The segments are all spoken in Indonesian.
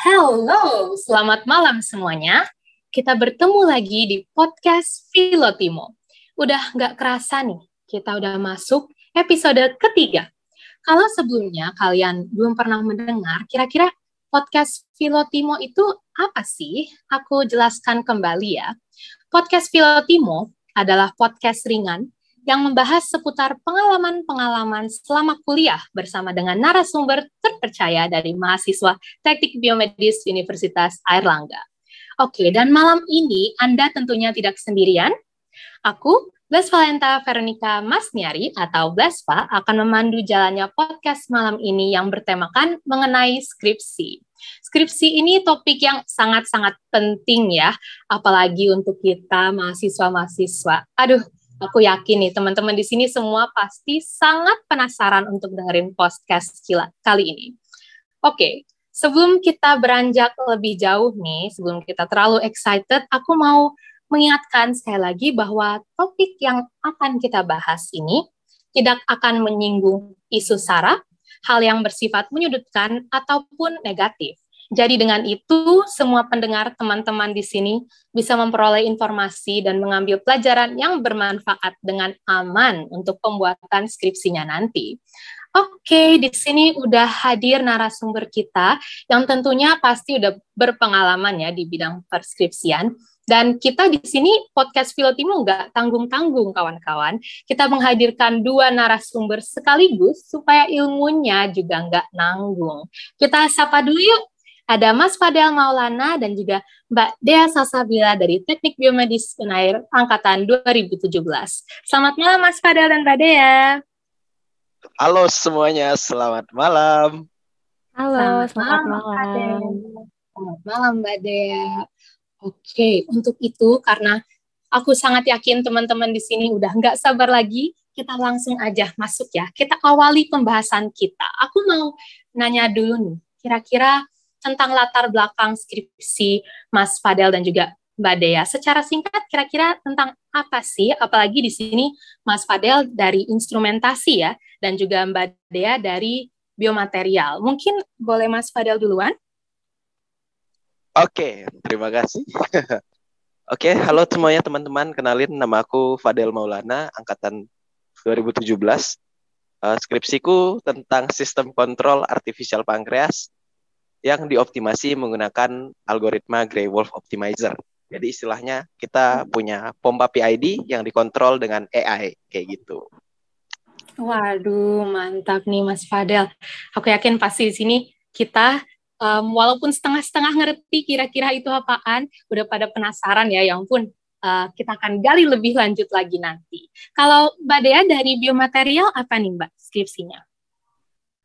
Halo, selamat malam semuanya. Kita bertemu lagi di podcast Filotimo. Udah nggak kerasa nih, kita udah masuk episode ketiga. Kalau sebelumnya kalian belum pernah mendengar, kira-kira podcast Filotimo itu apa sih? Aku jelaskan kembali ya. Podcast Filotimo adalah podcast ringan yang membahas seputar pengalaman-pengalaman selama kuliah bersama dengan narasumber terpercaya dari mahasiswa Teknik Biomedis Universitas Airlangga. Oke, dan malam ini Anda tentunya tidak sendirian. Aku, Bles Valenta Veronica Masniari atau Blesva akan memandu jalannya podcast malam ini yang bertemakan mengenai skripsi. Skripsi ini topik yang sangat-sangat penting ya, apalagi untuk kita mahasiswa-mahasiswa. Aduh, Aku yakin nih teman-teman di sini semua pasti sangat penasaran untuk dengerin podcast kali ini. Oke, sebelum kita beranjak lebih jauh nih, sebelum kita terlalu excited, aku mau mengingatkan sekali lagi bahwa topik yang akan kita bahas ini tidak akan menyinggung isu sara, hal yang bersifat menyudutkan ataupun negatif. Jadi dengan itu, semua pendengar teman-teman di sini bisa memperoleh informasi dan mengambil pelajaran yang bermanfaat dengan aman untuk pembuatan skripsinya nanti. Oke, di sini udah hadir narasumber kita yang tentunya pasti udah berpengalaman ya di bidang perskripsian. Dan kita di sini podcast Filotimu nggak tanggung-tanggung kawan-kawan. Kita menghadirkan dua narasumber sekaligus supaya ilmunya juga nggak nanggung. Kita sapa dulu yuk ada Mas Fadel Maulana dan juga Mbak Dea Sasabila dari Teknik Biomedis Unair Angkatan 2017. Selamat malam Mas Fadel dan Mbak Dea. Halo semuanya, selamat malam. Halo, selamat, selamat malam. Selamat malam Mbak Dea. Oke, untuk itu karena aku sangat yakin teman-teman di sini udah nggak sabar lagi, kita langsung aja masuk ya. Kita awali pembahasan kita. Aku mau nanya dulu nih, kira-kira tentang latar belakang skripsi Mas Fadel dan juga Mbak Dea. Secara singkat, kira-kira tentang apa sih? Apalagi di sini Mas Fadel dari instrumentasi ya, dan juga Mbak Dea dari biomaterial. Mungkin boleh Mas Fadel duluan? Oke, terima kasih. Oke, halo semuanya teman-teman. Kenalin nama aku Fadel Maulana, angkatan 2017. Uh, skripsiku tentang sistem kontrol artificial pankreas yang dioptimasi menggunakan algoritma Grey Wolf Optimizer. Jadi istilahnya kita punya pompa PID yang dikontrol dengan AI kayak gitu. Waduh, mantap nih Mas Fadel. Aku yakin pasti di sini kita um, walaupun setengah-setengah ngerti kira-kira itu apaan, udah pada penasaran ya, yang pun uh, kita akan gali lebih lanjut lagi nanti. Kalau Mbak Dea dari biomaterial apa nih Mbak skripsinya?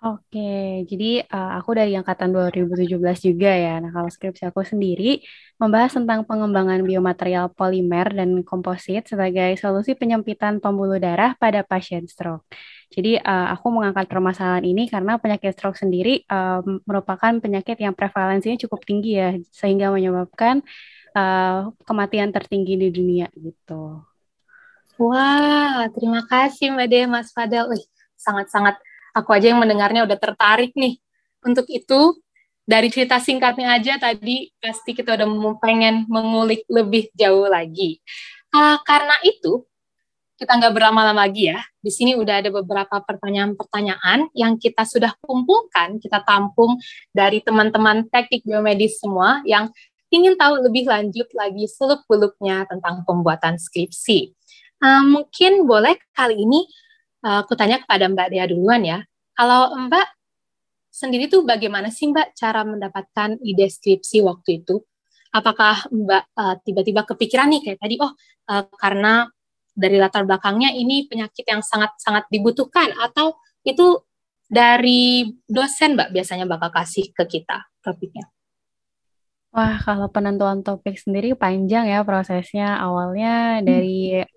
Oke, jadi uh, aku dari angkatan 2017 juga ya. Nah, kalau skripsi aku sendiri membahas tentang pengembangan biomaterial polimer dan komposit sebagai solusi penyempitan pembuluh darah pada pasien stroke. Jadi uh, aku mengangkat permasalahan ini karena penyakit stroke sendiri uh, merupakan penyakit yang prevalensinya cukup tinggi ya, sehingga menyebabkan uh, kematian tertinggi di dunia gitu. Wah, terima kasih Mbak Dea, Mas Fadel. sangat-sangat aku aja yang mendengarnya udah tertarik nih. Untuk itu, dari cerita singkatnya aja tadi pasti kita udah pengen mengulik lebih jauh lagi. Uh, karena itu, kita nggak berlama-lama lagi ya. Di sini udah ada beberapa pertanyaan-pertanyaan yang kita sudah kumpulkan, kita tampung dari teman-teman teknik biomedis semua yang ingin tahu lebih lanjut lagi seluk-beluknya tentang pembuatan skripsi. Uh, mungkin boleh kali ini aku tanya kepada Mbak Dea duluan ya. Kalau Mbak sendiri tuh bagaimana sih Mbak cara mendapatkan ide skripsi waktu itu? Apakah Mbak uh, tiba-tiba kepikiran nih kayak tadi, oh uh, karena dari latar belakangnya ini penyakit yang sangat-sangat dibutuhkan atau itu dari dosen Mbak biasanya bakal kasih ke kita topiknya? Wah, kalau penentuan topik sendiri panjang ya prosesnya. Awalnya dari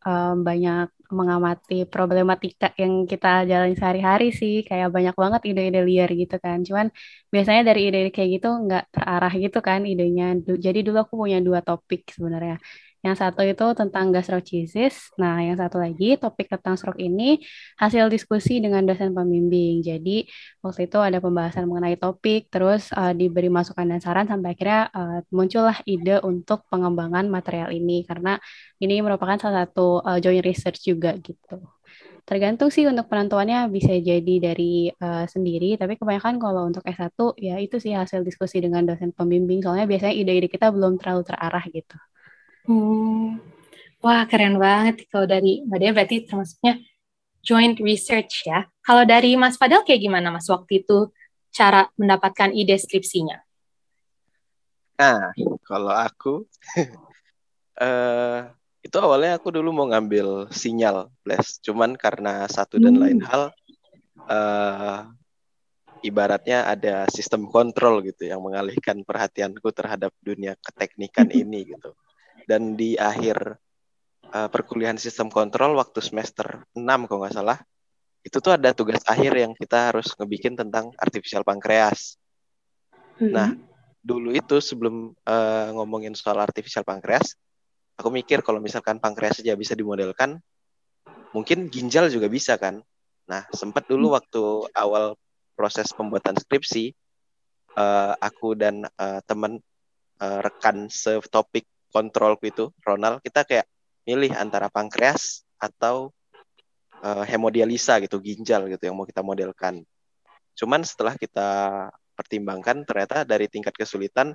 um, banyak mengamati problematika yang kita jalani sehari-hari sih kayak banyak banget ide-ide liar gitu kan. Cuman biasanya dari ide, ide kayak gitu nggak terarah gitu kan idenya. Jadi dulu aku punya dua topik sebenarnya Yang satu itu tentang gastrochisis. Nah, yang satu lagi topik tentang stroke ini hasil diskusi dengan dosen pembimbing. Jadi, waktu itu ada pembahasan mengenai topik, terus uh, diberi masukan dan saran sampai akhirnya uh, muncullah ide untuk pengembangan material ini karena ini merupakan salah satu uh, joint research juga gitu. Tergantung sih untuk penentuannya bisa jadi dari uh, sendiri, tapi kebanyakan kalau untuk S1 ya itu sih hasil diskusi dengan dosen pembimbing, soalnya biasanya ide-ide kita belum terlalu terarah gitu. Hmm. Wah, keren banget kalau dari Mbak Dea berarti termasuknya joint research ya. Kalau dari Mas Fadel kayak gimana Mas waktu itu cara mendapatkan ide skripsinya? Nah, kalau aku uh, itu awalnya aku dulu mau ngambil sinyal plus cuman karena satu dan hmm. lain hal uh, ibaratnya ada sistem kontrol gitu yang mengalihkan perhatianku terhadap dunia keteknikan ini gitu dan di akhir uh, perkuliahan sistem kontrol waktu semester 6 kalau nggak salah itu tuh ada tugas akhir yang kita harus ngebikin tentang artificial pankreas. Mm-hmm. Nah, dulu itu sebelum uh, ngomongin soal artificial pankreas, aku mikir kalau misalkan pankreas saja bisa dimodelkan, mungkin ginjal juga bisa kan. Nah, sempat dulu hmm. waktu awal proses pembuatan skripsi, uh, aku dan uh, teman uh, rekan topik kontrol itu, Ronald, kita kayak milih antara pankreas atau uh, hemodialisa gitu, ginjal gitu yang mau kita modelkan. Cuman setelah kita pertimbangkan, ternyata dari tingkat kesulitan,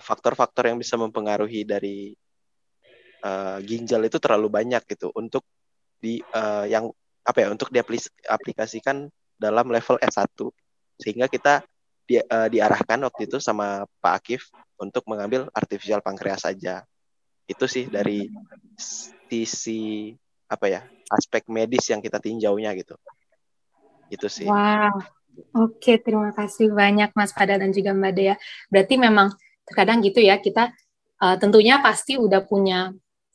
faktor-faktor uh, yang bisa mempengaruhi dari uh, ginjal itu terlalu banyak gitu untuk di uh, yang apa ya untuk diaplikasikan dalam level S1 sehingga kita di, uh, diarahkan waktu itu sama Pak Akif untuk mengambil artificial pankreas saja. Itu sih dari sisi apa ya aspek medis yang kita tinjaunya gitu. Itu sih. Wow. Oke, terima kasih banyak Mas Pada dan juga Mbak Dea. Berarti memang terkadang gitu ya kita uh, tentunya pasti udah punya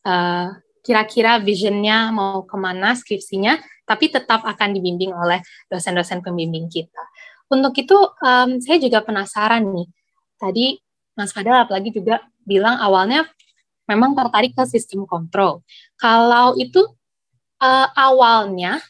eh, kira-kira visionnya mau ke mana skripsinya, tapi tetap akan dibimbing oleh dosen-dosen pembimbing kita. Untuk itu, um, saya juga penasaran nih. Tadi Mas Fadal apalagi juga bilang awalnya memang tertarik ke sistem kontrol. Kalau itu uh, awalnya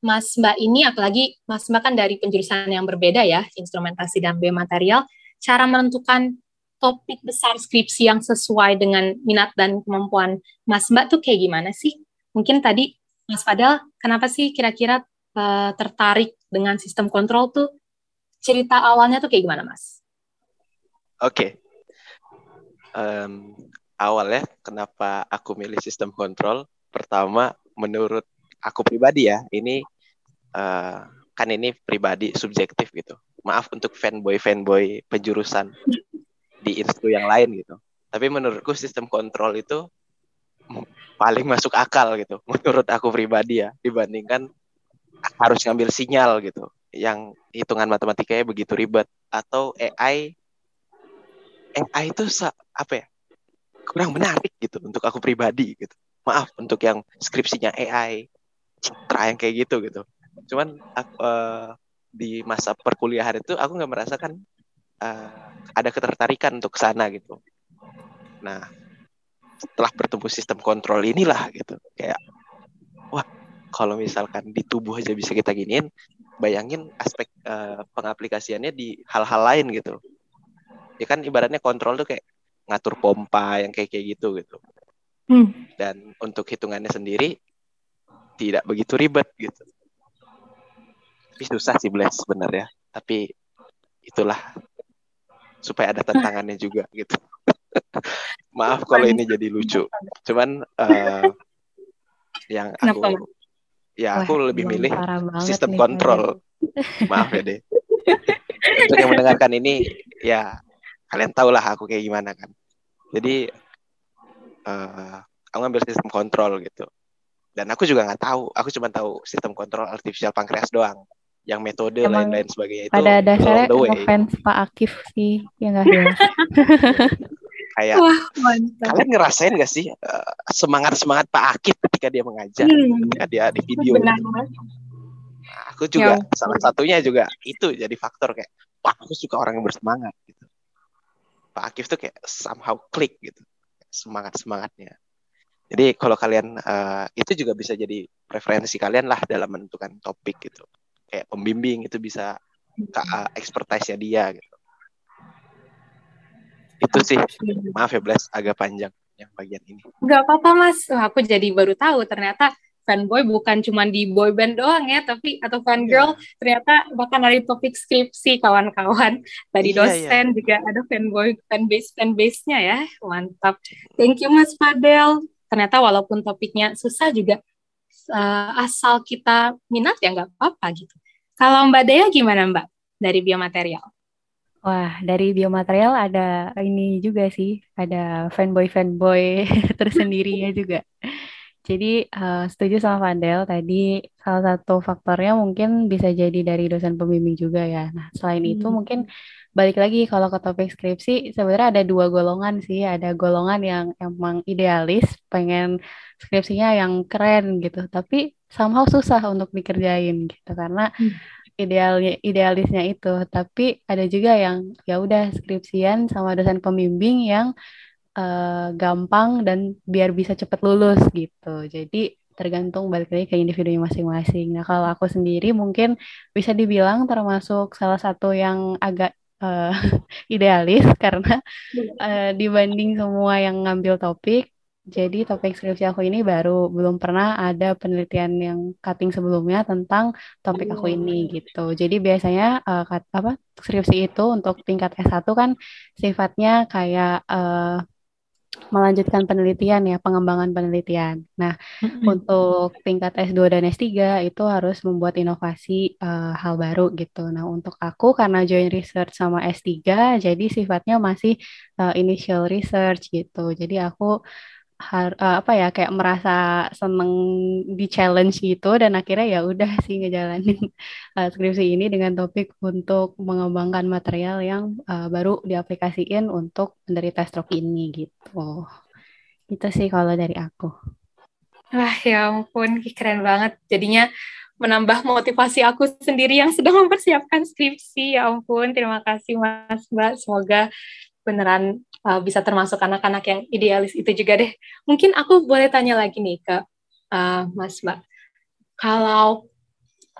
Mas Mbak ini, apalagi Mas Mbak kan dari penjurusan yang berbeda ya, instrumentasi dan biomaterial, cara menentukan topik besar skripsi yang sesuai dengan minat dan kemampuan Mas Mbak tuh kayak gimana sih? Mungkin tadi Mas Fadal, kenapa sih kira-kira uh, tertarik dengan sistem kontrol tuh? Cerita awalnya tuh kayak gimana, Mas? Oke. Okay. Um, awalnya kenapa aku milih sistem kontrol? Pertama, menurut aku pribadi ya, ini uh, kan ini pribadi subjektif gitu. Maaf untuk fanboy fanboy penjurusan di instu yang lain gitu. Tapi menurutku sistem kontrol itu paling masuk akal gitu. Menurut aku pribadi ya dibandingkan harus ngambil sinyal gitu yang hitungan matematikanya begitu ribet atau AI AI itu apa ya kurang menarik gitu untuk aku pribadi gitu maaf untuk yang skripsinya AI citra yang kayak gitu gitu cuman aku, uh, di masa perkuliahan itu aku nggak merasakan uh, ada ketertarikan untuk sana gitu. Nah, setelah bertemu sistem kontrol inilah gitu, kayak wah kalau misalkan di tubuh aja bisa kita giniin, bayangin aspek uh, pengaplikasiannya di hal-hal lain gitu. Ya kan ibaratnya kontrol tuh kayak ngatur pompa yang kayak kayak gitu gitu. Hmm. Dan untuk hitungannya sendiri tidak begitu ribet gitu. Tapi susah sih Bless sebenarnya. Tapi itulah supaya ada tantangannya juga gitu. Maaf kalau ini jadi lucu. Cuman uh, yang aku ya aku Wah, lebih milih sistem kontrol. Maaf ya deh. Untuk yang mendengarkan ini ya kalian tau lah aku kayak gimana kan. Jadi uh, aku ngambil sistem kontrol gitu. Dan aku juga nggak tahu. Aku cuma tahu sistem kontrol artificial pankreas doang yang metode lain-lain sebagainya itu pada dasarnya fans Pak Akif sih ya nggak ya kayak Wah, kalian ngerasain gak sih uh, eh, semangat semangat Pak Akif ketika dia mengajar hmm. ketika dia di video Benar, nah, aku juga ya. salah satunya juga itu jadi faktor kayak wah aku suka orang yang bersemangat gitu Pak Akif tuh kayak somehow klik gitu semangat semangatnya. Jadi kalau kalian uh, itu juga bisa jadi preferensi kalian lah dalam menentukan topik gitu. Kayak pembimbing itu bisa uh, expertise-nya dia gitu. Itu sih. Maaf ya Bless, agak panjang yang bagian ini. Gak apa-apa Mas. Aku jadi baru tahu ternyata fanboy bukan cuma di boy band doang ya, tapi atau fan girl yeah. ternyata bahkan dari topik skripsi kawan-kawan. Tadi yeah, dosen yeah. juga ada fanboy fanbase fanbase-nya ya. Mantap. Thank you Mas Fadel. Ternyata walaupun topiknya susah juga uh, asal kita minat ya nggak apa-apa gitu. Kalau Mbak Dea gimana Mbak dari biomaterial? Wah, dari biomaterial ada ini juga sih, ada fanboy-fanboy tersendiri ya juga. Jadi uh, setuju sama Fadel tadi salah satu faktornya mungkin bisa jadi dari dosen pembimbing juga ya. Nah selain hmm. itu mungkin balik lagi kalau ke topik skripsi sebenarnya ada dua golongan sih. Ada golongan yang emang idealis, pengen skripsinya yang keren gitu, tapi somehow susah untuk dikerjain gitu karena hmm. idealnya idealisnya itu. Tapi ada juga yang ya udah skripsian sama dosen pembimbing yang uh, gampang dan biar bisa cepat lulus gitu. Jadi tergantung balik lagi ke individunya masing-masing. Nah kalau aku sendiri mungkin bisa dibilang termasuk salah satu yang agak uh, idealis karena uh, dibanding semua yang ngambil topik, jadi topik skripsi aku ini baru belum pernah ada penelitian yang cutting sebelumnya tentang topik aku ini gitu. Jadi biasanya uh, kat, apa skripsi itu untuk tingkat S1 kan sifatnya kayak uh, melanjutkan penelitian ya, pengembangan penelitian. Nah, mm-hmm. untuk tingkat S2 dan S3 itu harus membuat inovasi uh, hal baru gitu. Nah, untuk aku karena join research sama S3, jadi sifatnya masih uh, initial research gitu. Jadi aku har, uh, apa ya kayak merasa seneng di challenge gitu dan akhirnya ya udah sih ngejalanin uh, skripsi ini dengan topik untuk mengembangkan material yang uh, baru diaplikasiin untuk menderita stroke ini gitu. Itu sih kalau dari aku. Wah ya ampun keren banget jadinya menambah motivasi aku sendiri yang sedang mempersiapkan skripsi ya ampun terima kasih Mas Mbak semoga beneran uh, bisa termasuk anak-anak yang idealis itu juga deh. Mungkin aku boleh tanya lagi nih ke uh, Mas Mbak. Kalau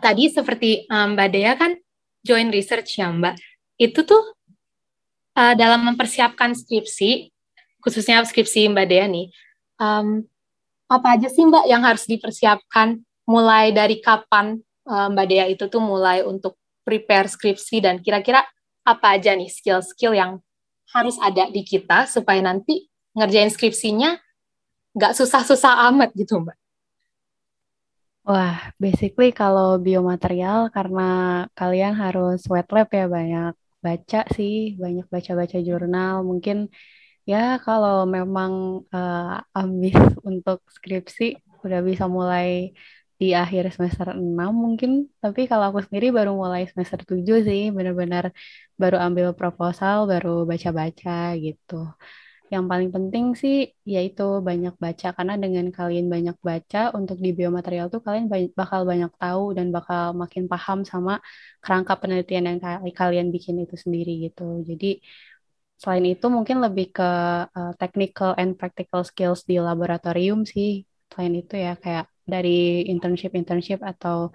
tadi seperti um, Mbak Dea kan join research ya Mbak, itu tuh uh, dalam mempersiapkan skripsi, khususnya skripsi Mbak Dea nih, um, apa aja sih Mbak yang harus dipersiapkan mulai dari kapan uh, Mbak Dea itu tuh mulai untuk prepare skripsi dan kira-kira apa aja nih skill-skill yang harus ada di kita supaya nanti ngerjain skripsinya nggak susah-susah amat gitu mbak. Wah, basically kalau biomaterial karena kalian harus wet lab ya banyak baca sih, banyak baca-baca jurnal. Mungkin ya kalau memang uh, ambis untuk skripsi udah bisa mulai di akhir semester 6 mungkin, tapi kalau aku sendiri baru mulai semester 7 sih, benar-benar baru ambil proposal, baru baca-baca gitu. Yang paling penting sih yaitu banyak baca, karena dengan kalian banyak baca, untuk di biomaterial tuh kalian bakal banyak tahu dan bakal makin paham sama kerangka penelitian yang kalian bikin itu sendiri gitu. Jadi selain itu mungkin lebih ke uh, technical and practical skills di laboratorium sih. Selain itu ya kayak dari internship-internship atau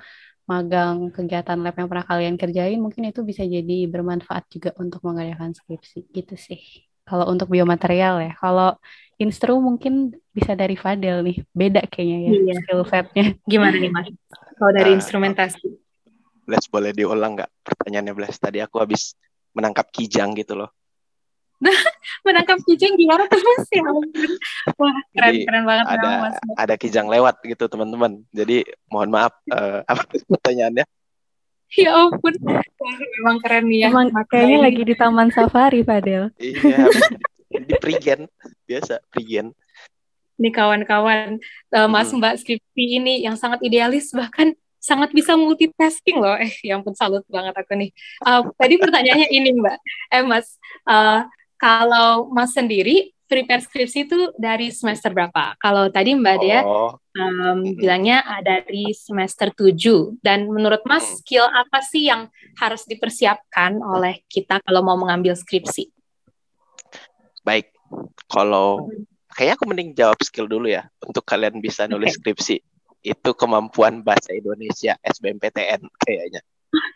magang kegiatan lab yang pernah kalian kerjain mungkin itu bisa jadi bermanfaat juga untuk mengerjakan skripsi gitu sih. Kalau untuk biomaterial ya, kalau instru mungkin bisa dari Fadel nih, beda kayaknya ya iya. skill setnya. Gimana nih mas? Kalau dari uh, instrumentasi? Blas boleh diulang nggak pertanyaannya Blas? Tadi aku habis menangkap kijang gitu loh. menangkap kijang gimana tuh mas ya wah keren Jadi, keren banget ada mas. ada kijang lewat gitu teman-teman Jadi mohon maaf uh, apa pertanyaannya ya ampun wah, memang keren nih ya emang kayaknya lagi di taman safari Fadel iya di Prigen biasa Prigen Nih kawan-kawan uh, Mas hmm. Mbak skripsi ini yang sangat idealis bahkan sangat bisa multitasking loh. Eh, yang pun salut banget aku nih. Uh, tadi pertanyaannya ini Mbak. Eh Mas, uh, kalau Mas sendiri prepare skripsi itu dari semester berapa? Kalau tadi Mbak Dea oh. um, bilangnya dari semester 7 dan menurut Mas skill apa sih yang harus dipersiapkan oleh kita kalau mau mengambil skripsi? Baik, kalau kayaknya aku mending jawab skill dulu ya untuk kalian bisa nulis okay. skripsi. Itu kemampuan bahasa Indonesia SBMPTN kayaknya.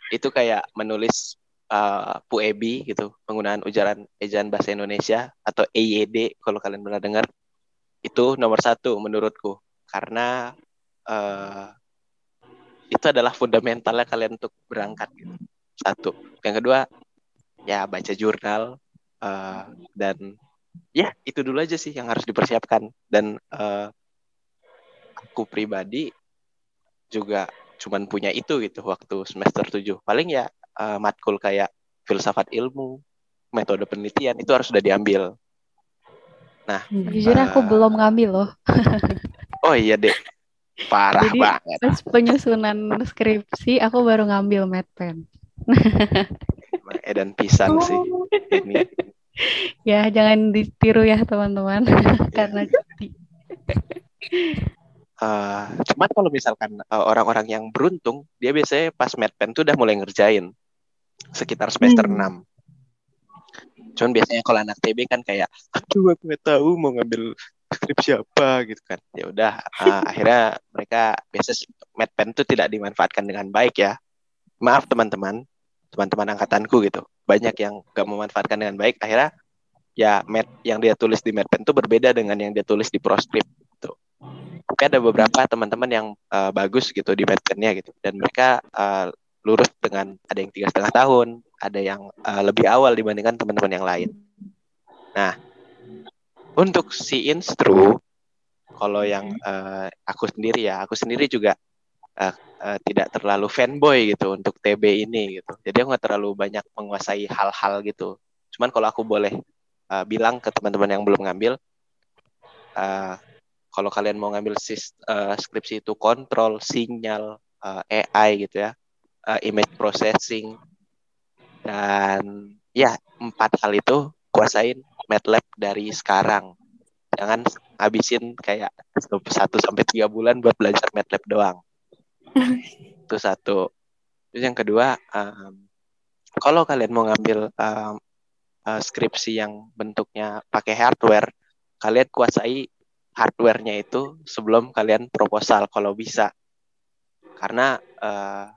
Itu kayak menulis uh, PUEBI gitu, penggunaan ujaran ejaan bahasa Indonesia atau EYD kalau kalian pernah dengar. Itu nomor satu menurutku karena uh, itu adalah fundamentalnya kalian untuk berangkat gitu. Satu. Yang kedua ya baca jurnal uh, dan ya itu dulu aja sih yang harus dipersiapkan dan uh, aku pribadi juga cuman punya itu gitu waktu semester 7 paling ya uh, matkul kayak filsafat ilmu metode penelitian itu harus sudah diambil. Nah jujur uh, aku belum ngambil loh. Oh iya deh parah Jadi, banget. pas penyusunan skripsi aku baru ngambil medpen edan pisang oh. sih. Ini. Ya jangan ditiru ya teman-teman. Karena jadi uh, cuman kalau misalkan uh, orang-orang yang beruntung dia biasanya pas medpen tuh udah mulai ngerjain sekitar semester hmm. 6 cuman biasanya kalau anak TB kan kayak aduh aku nggak tahu mau ngambil skripsi apa gitu kan. Ya udah uh, akhirnya mereka biasa medpen tuh tidak dimanfaatkan dengan baik ya. Maaf teman-teman. Teman-teman angkatanku gitu. Banyak yang gak memanfaatkan dengan baik. Akhirnya ya med yang dia tulis di medpen itu berbeda dengan yang dia tulis di proscript gitu. Tapi ada beberapa teman-teman yang uh, bagus gitu di medpennya gitu. Dan mereka uh, lurus dengan ada yang tiga setengah tahun ada yang uh, lebih awal dibandingkan teman-teman yang lain nah untuk si instru kalau yang uh, aku sendiri ya aku sendiri juga uh, uh, tidak terlalu fanboy gitu untuk TB ini gitu. Jadi aku nggak terlalu banyak menguasai hal-hal gitu. Cuman kalau aku boleh uh, bilang ke teman-teman yang belum ngambil, uh, kalau kalian mau ngambil sis, uh, skripsi itu kontrol, sinyal, uh, AI gitu ya, uh, image processing, dan ya empat hal itu kuasain MATLAB dari sekarang. Jangan habisin kayak satu sampai tiga bulan buat belajar MATLAB doang. Itu satu. Terus yang kedua um, kalau kalian mau ngambil um, uh, skripsi yang bentuknya pakai hardware kalian kuasai hardwarenya itu sebelum kalian proposal kalau bisa. Karena uh,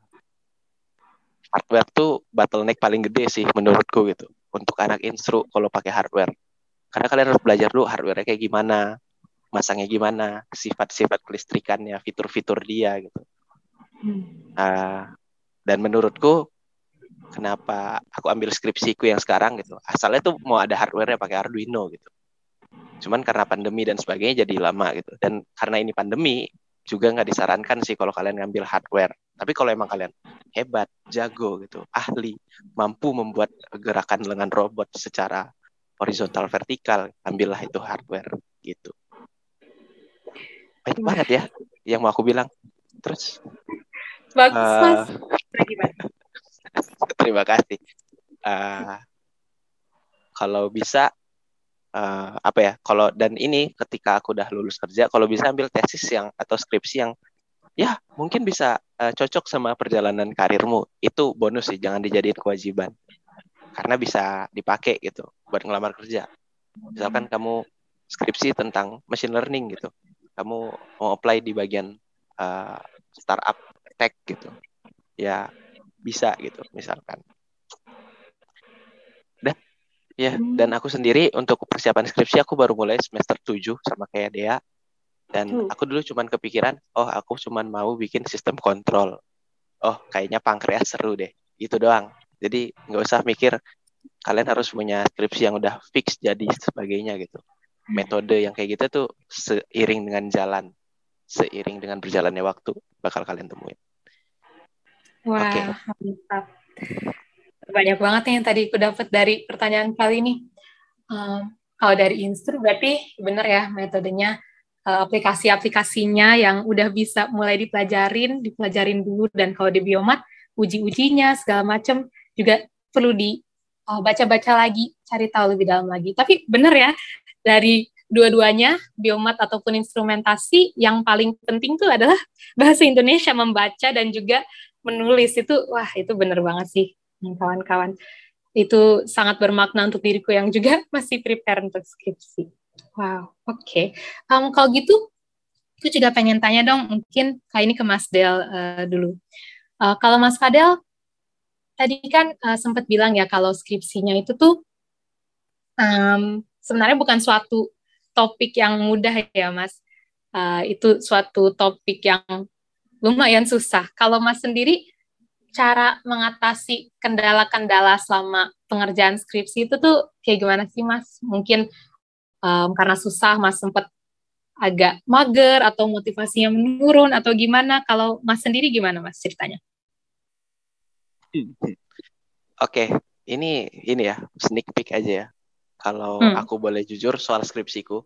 hardware tuh bottleneck paling gede sih menurutku gitu. Untuk anak instru kalau pakai hardware. Karena kalian harus belajar dulu hardware kayak gimana masangnya gimana sifat-sifat kelistrikannya fitur-fitur dia gitu. Uh, dan menurutku kenapa aku ambil skripsiku yang sekarang gitu asalnya tuh mau ada hardware pakai Arduino gitu. Cuman karena pandemi dan sebagainya jadi lama gitu. Dan karena ini pandemi juga nggak disarankan sih kalau kalian ngambil hardware tapi kalau emang kalian hebat jago gitu ahli mampu membuat gerakan lengan robot secara horizontal vertikal ambillah itu hardware gitu baik banget ya yang mau aku bilang terus Bagus, uh, Mas. terima kasih. Uh, kalau bisa uh, apa ya? Kalau dan ini ketika aku udah lulus kerja, kalau bisa ambil tesis yang atau skripsi yang ya mungkin bisa uh, cocok sama perjalanan karirmu. Itu bonus sih, jangan dijadiin kewajiban. Karena bisa dipakai gitu buat ngelamar kerja. Misalkan kamu skripsi tentang machine learning gitu. Kamu mau apply di bagian uh, startup tech gitu ya bisa gitu misalkan ya hmm. dan aku sendiri untuk persiapan skripsi aku baru mulai semester 7 sama kayak Dea dan hmm. aku dulu cuman kepikiran oh aku cuman mau bikin sistem kontrol oh kayaknya pankreas seru deh itu doang jadi nggak usah mikir kalian harus punya skripsi yang udah fix jadi sebagainya gitu metode yang kayak gitu tuh seiring dengan jalan seiring dengan berjalannya waktu bakal kalian temuin Wah, okay. mantap. Banyak banget yang tadi aku dapat dari pertanyaan kali ini. Um, kalau dari Instru berarti benar ya metodenya uh, aplikasi-aplikasinya yang udah bisa mulai dipelajarin, dipelajarin dulu dan kalau di biomat uji-ujinya segala macam juga perlu di uh, baca-baca lagi, cari tahu lebih dalam lagi. Tapi benar ya dari dua-duanya biomat ataupun instrumentasi yang paling penting tuh adalah bahasa Indonesia membaca dan juga menulis itu wah itu bener banget sih kawan-kawan itu sangat bermakna untuk diriku yang juga masih prepare untuk skripsi. Wow, oke. Okay. Um, kalau gitu, aku juga pengen tanya dong, mungkin kali ini ke Mas Del uh, dulu. Uh, kalau Mas Fadel, tadi kan uh, sempat bilang ya kalau skripsinya itu tuh um, sebenarnya bukan suatu topik yang mudah ya, Mas. Uh, itu suatu topik yang lumayan susah. Kalau Mas sendiri, cara mengatasi kendala-kendala selama pengerjaan skripsi itu tuh kayak gimana sih, Mas? Mungkin um, karena susah mas sempat agak mager atau motivasinya menurun atau gimana kalau mas sendiri gimana mas ceritanya Oke, okay. ini ini ya sneak peek aja ya. Kalau hmm. aku boleh jujur soal skripsiku,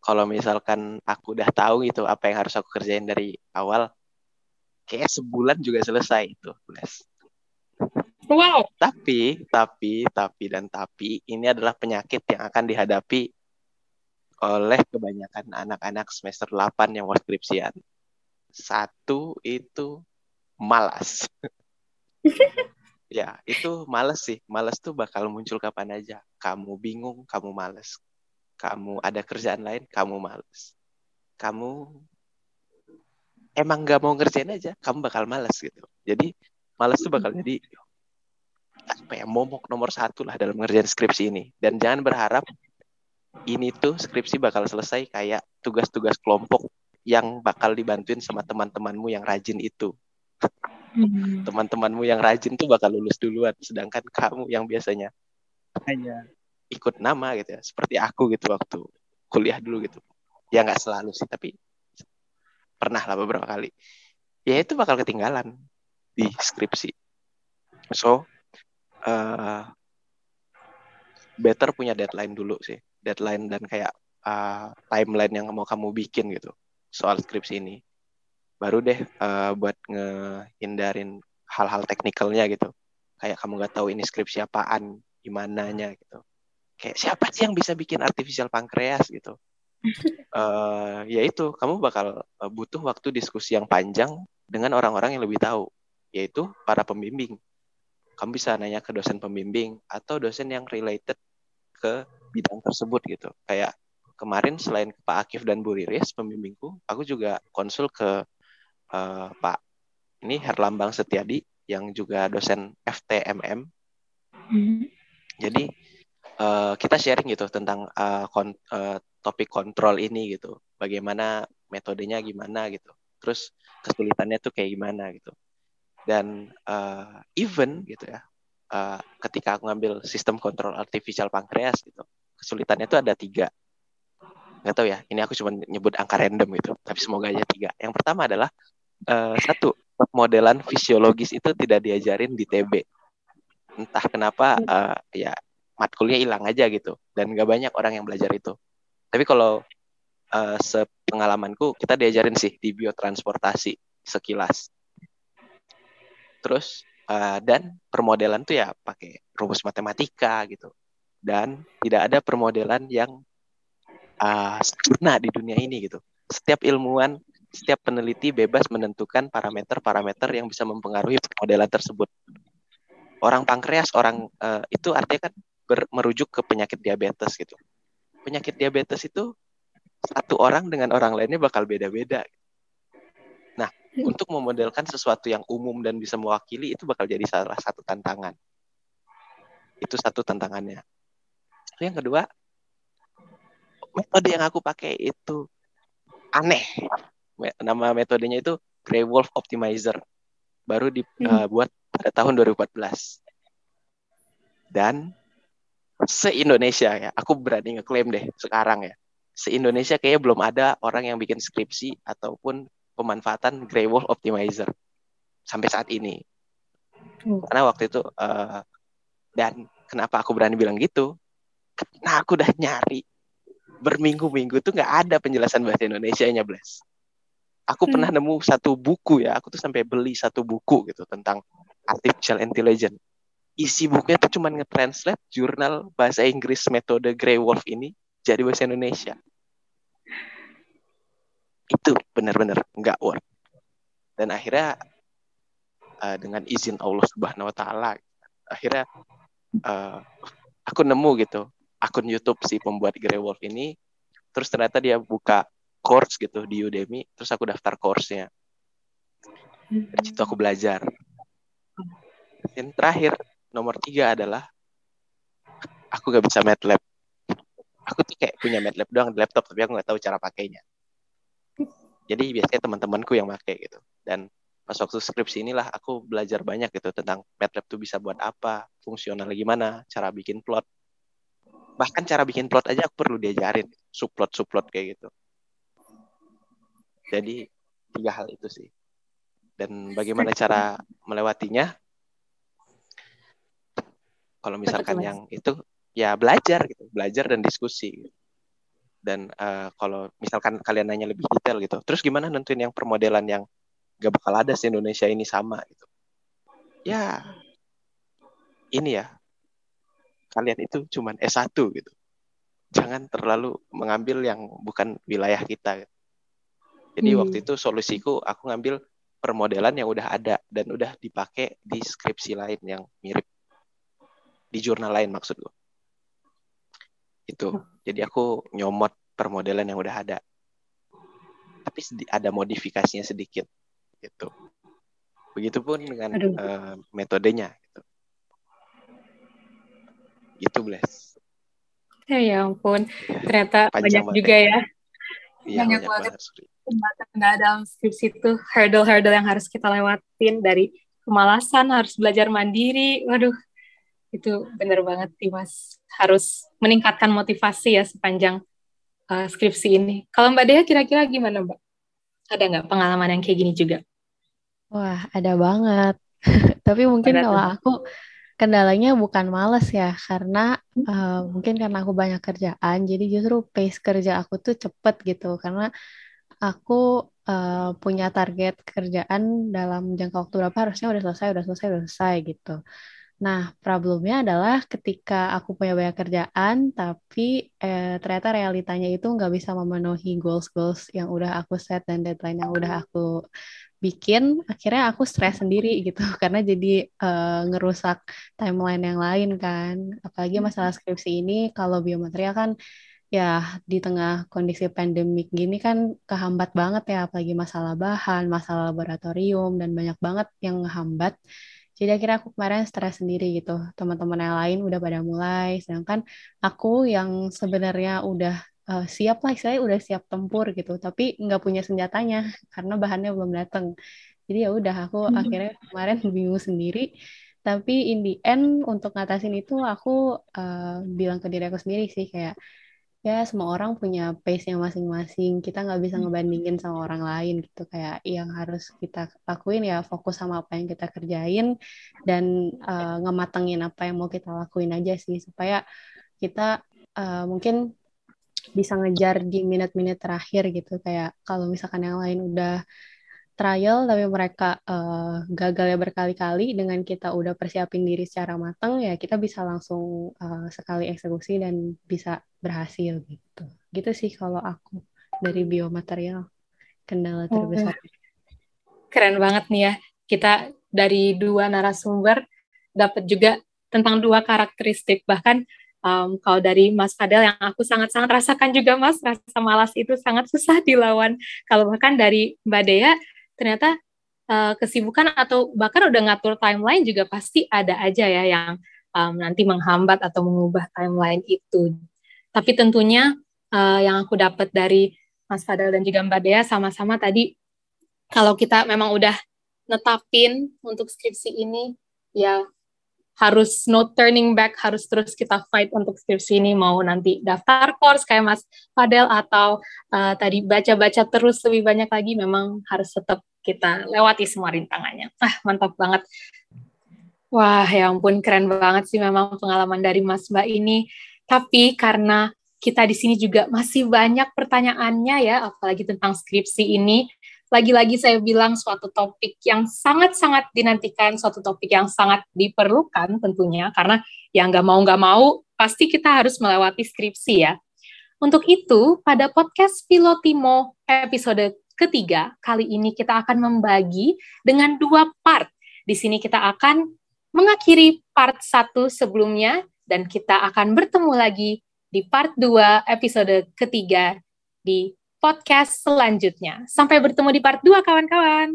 kalau misalkan aku udah tahu gitu apa yang harus aku kerjain dari awal, kayak sebulan juga selesai itu, Bless. Wow. Tapi, tapi, tapi dan tapi ini adalah penyakit yang akan dihadapi oleh kebanyakan anak-anak semester 8 yang mau skripsian. Satu itu malas. ya, itu malas sih. Malas tuh bakal muncul kapan aja. Kamu bingung, kamu malas. Kamu ada kerjaan lain, kamu malas. Kamu emang gak mau ngerjain aja, kamu bakal malas gitu. Jadi malas tuh bakal jadi apa ya momok nomor satu lah dalam ngerjain skripsi ini. Dan jangan berharap ini tuh skripsi bakal selesai kayak tugas-tugas kelompok yang bakal dibantuin sama teman-temanmu yang rajin itu. Hmm. Teman-temanmu yang rajin tuh bakal lulus duluan, sedangkan kamu yang biasanya hanya ikut nama gitu ya, seperti aku gitu waktu kuliah dulu gitu. Ya nggak selalu sih, tapi pernah lah beberapa kali. Ya itu bakal ketinggalan di skripsi. So, uh, better punya deadline dulu sih. Deadline dan kayak uh, timeline yang mau kamu bikin gitu soal skripsi ini. Baru deh uh, buat ngehindarin hal-hal teknikalnya gitu. Kayak kamu nggak tahu ini skripsi apaan gimananya gitu. Kayak siapa sih yang bisa bikin artificial pankreas gitu uh, ya itu kamu bakal butuh waktu diskusi yang panjang dengan orang-orang yang lebih tahu yaitu para pembimbing kamu bisa nanya ke dosen pembimbing atau dosen yang related ke bidang tersebut gitu. Kayak kemarin selain Pak Akif dan Bu Riris pembimbingku, aku juga konsul ke uh, Pak ini Herlambang Setiadi yang juga dosen FTMM. Mm-hmm. Jadi uh, kita sharing gitu tentang uh, kon, uh, topik kontrol ini gitu. Bagaimana metodenya gimana gitu. Terus kesulitannya tuh kayak gimana gitu. Dan uh, even gitu ya, uh, ketika aku ngambil sistem kontrol artificial pankreas gitu, kesulitannya itu ada tiga nggak tahu ya ini aku cuma nyebut angka random gitu tapi semoga aja tiga yang pertama adalah uh, satu modelan fisiologis itu tidak diajarin di TB entah kenapa uh, ya matkulnya hilang aja gitu dan nggak banyak orang yang belajar itu tapi kalau uh, sepengalamanku kita diajarin sih di biotransportasi sekilas terus uh, dan permodelan tuh ya pakai rumus matematika gitu dan tidak ada permodelan yang uh, sempurna di dunia ini gitu. Setiap ilmuwan, setiap peneliti bebas menentukan parameter-parameter yang bisa mempengaruhi permodelan tersebut. Orang pankreas, orang uh, itu artinya kan ber, merujuk ke penyakit diabetes gitu. Penyakit diabetes itu satu orang dengan orang lainnya bakal beda-beda. Nah, hmm. untuk memodelkan sesuatu yang umum dan bisa mewakili itu bakal jadi salah satu tantangan. Itu satu tantangannya yang kedua metode yang aku pakai itu aneh nama metodenya itu Grey Wolf Optimizer baru dibuat hmm. uh, pada tahun 2014 dan se Indonesia ya aku berani ngeklaim deh sekarang ya se Indonesia kayaknya belum ada orang yang bikin skripsi ataupun pemanfaatan Grey Wolf Optimizer sampai saat ini hmm. karena waktu itu uh, dan kenapa aku berani bilang gitu Nah aku udah nyari berminggu-minggu tuh nggak ada penjelasan bahasa Indonesia-nya, Bless. Aku hmm. pernah nemu satu buku ya, aku tuh sampai beli satu buku gitu tentang artificial intelligence. Isi bukunya tuh cuma nge-translate jurnal bahasa Inggris metode Grey Wolf ini jadi bahasa Indonesia. Itu benar-benar nggak worth. Dan akhirnya uh, dengan izin Allah Subhanahu Wa Taala, akhirnya uh, aku nemu gitu akun YouTube si pembuat Grey Wolf ini terus ternyata dia buka course gitu di Udemy terus aku daftar course-nya dari situ aku belajar dan terakhir nomor tiga adalah aku gak bisa MATLAB. Aku tuh kayak punya MATLAB doang di laptop tapi aku nggak tahu cara pakainya. Jadi biasanya teman-temanku yang pakai gitu. Dan pas waktu skripsi inilah aku belajar banyak gitu tentang MATLAB tuh bisa buat apa fungsional gimana cara bikin plot. Bahkan cara bikin plot aja aku perlu diajarin subplot subplot kayak gitu. Jadi tiga hal itu sih. Dan bagaimana cara melewatinya kalau misalkan yang itu ya belajar gitu belajar dan diskusi. Dan uh, kalau misalkan kalian nanya lebih detail gitu terus gimana nentuin yang permodelan yang gak bakal ada di Indonesia ini sama gitu? Ya ini ya. Kalian itu cuman S1 gitu. Jangan terlalu mengambil yang bukan wilayah kita gitu. jadi hmm. waktu itu solusiku aku ngambil permodelan yang udah ada dan udah dipakai di skripsi lain yang mirip di jurnal lain maksud gue itu jadi aku nyomot permodelan yang udah ada. Tapi ada modifikasinya sedikit gitu. Begitupun dengan uh, metodenya gitu. Gitu bless ya ya ampun. Ya, ternyata banyak juga ya, ya. Banyak, banget. nggak dalam skripsi itu hurdle-hurdle yang harus kita lewatin dari kemalasan harus belajar mandiri. Waduh itu benar banget sih mas. Harus meningkatkan motivasi ya sepanjang uh, skripsi ini. Kalau mbak Dea kira-kira gimana mbak? Ada nggak pengalaman yang kayak gini juga? Wah ada banget. Tapi mungkin kalau aku kendalanya bukan males ya karena uh, mungkin karena aku banyak kerjaan jadi justru pace kerja aku tuh cepet gitu. Karena aku uh, punya target kerjaan dalam jangka waktu berapa harusnya udah selesai udah selesai udah selesai gitu Nah, problemnya adalah ketika aku punya banyak kerjaan, tapi eh, ternyata realitanya itu nggak bisa memenuhi goals-goals yang udah aku set dan deadline yang udah aku bikin, akhirnya aku stres sendiri gitu, karena jadi eh, ngerusak timeline yang lain kan. Apalagi hmm. masalah skripsi ini, kalau biomaterial kan ya di tengah kondisi pandemik gini kan kehambat banget ya, apalagi masalah bahan, masalah laboratorium, dan banyak banget yang ngehambat. Jadi akhirnya aku kemarin stres sendiri gitu. Teman-teman yang lain udah pada mulai, sedangkan aku yang sebenarnya udah uh, siap lah, saya udah siap tempur gitu, tapi nggak punya senjatanya karena bahannya belum datang. Jadi ya udah aku hmm. akhirnya kemarin bingung sendiri. Tapi in the end untuk ngatasin itu aku uh, bilang ke diri aku sendiri sih kayak ya semua orang punya pace-nya masing-masing. Kita nggak bisa hmm. ngebandingin sama orang lain gitu. Kayak yang harus kita lakuin ya fokus sama apa yang kita kerjain dan uh, ngematengin apa yang mau kita lakuin aja sih supaya kita uh, mungkin bisa ngejar di minute-minute terakhir gitu. Kayak kalau misalkan yang lain udah trial tapi mereka uh, gagal ya berkali-kali. Dengan kita udah persiapin diri secara matang ya kita bisa langsung uh, sekali eksekusi dan bisa berhasil gitu. Gitu sih kalau aku dari biomaterial kendala terbesar. Keren banget nih ya. Kita dari dua narasumber dapat juga tentang dua karakteristik. Bahkan um, kalau dari Mas Fadel yang aku sangat-sangat rasakan juga Mas. Rasa malas itu sangat susah dilawan. Kalau bahkan dari Mbak Dea ternyata uh, kesibukan atau bahkan udah ngatur timeline juga pasti ada aja ya yang um, nanti menghambat atau mengubah timeline itu. Tapi tentunya uh, yang aku dapat dari Mas Fadel dan juga Mbak Dea sama-sama tadi kalau kita memang udah netapin untuk skripsi ini ya harus no turning back, harus terus kita fight untuk skripsi ini, mau nanti daftar course kayak Mas Fadel atau uh, tadi baca-baca terus lebih banyak lagi, memang harus tetap kita lewati semua rintangannya. Ah, mantap banget. Wah, ya ampun, keren banget sih memang pengalaman dari Mas Mbak ini. Tapi karena kita di sini juga masih banyak pertanyaannya ya, apalagi tentang skripsi ini, lagi-lagi saya bilang suatu topik yang sangat-sangat dinantikan, suatu topik yang sangat diperlukan tentunya, karena yang nggak mau nggak mau, pasti kita harus melewati skripsi ya. Untuk itu, pada podcast Pilotimo episode ketiga, kali ini kita akan membagi dengan dua part. Di sini kita akan mengakhiri part satu sebelumnya, dan kita akan bertemu lagi di part 2 episode ketiga di podcast selanjutnya. Sampai bertemu di part 2 kawan-kawan.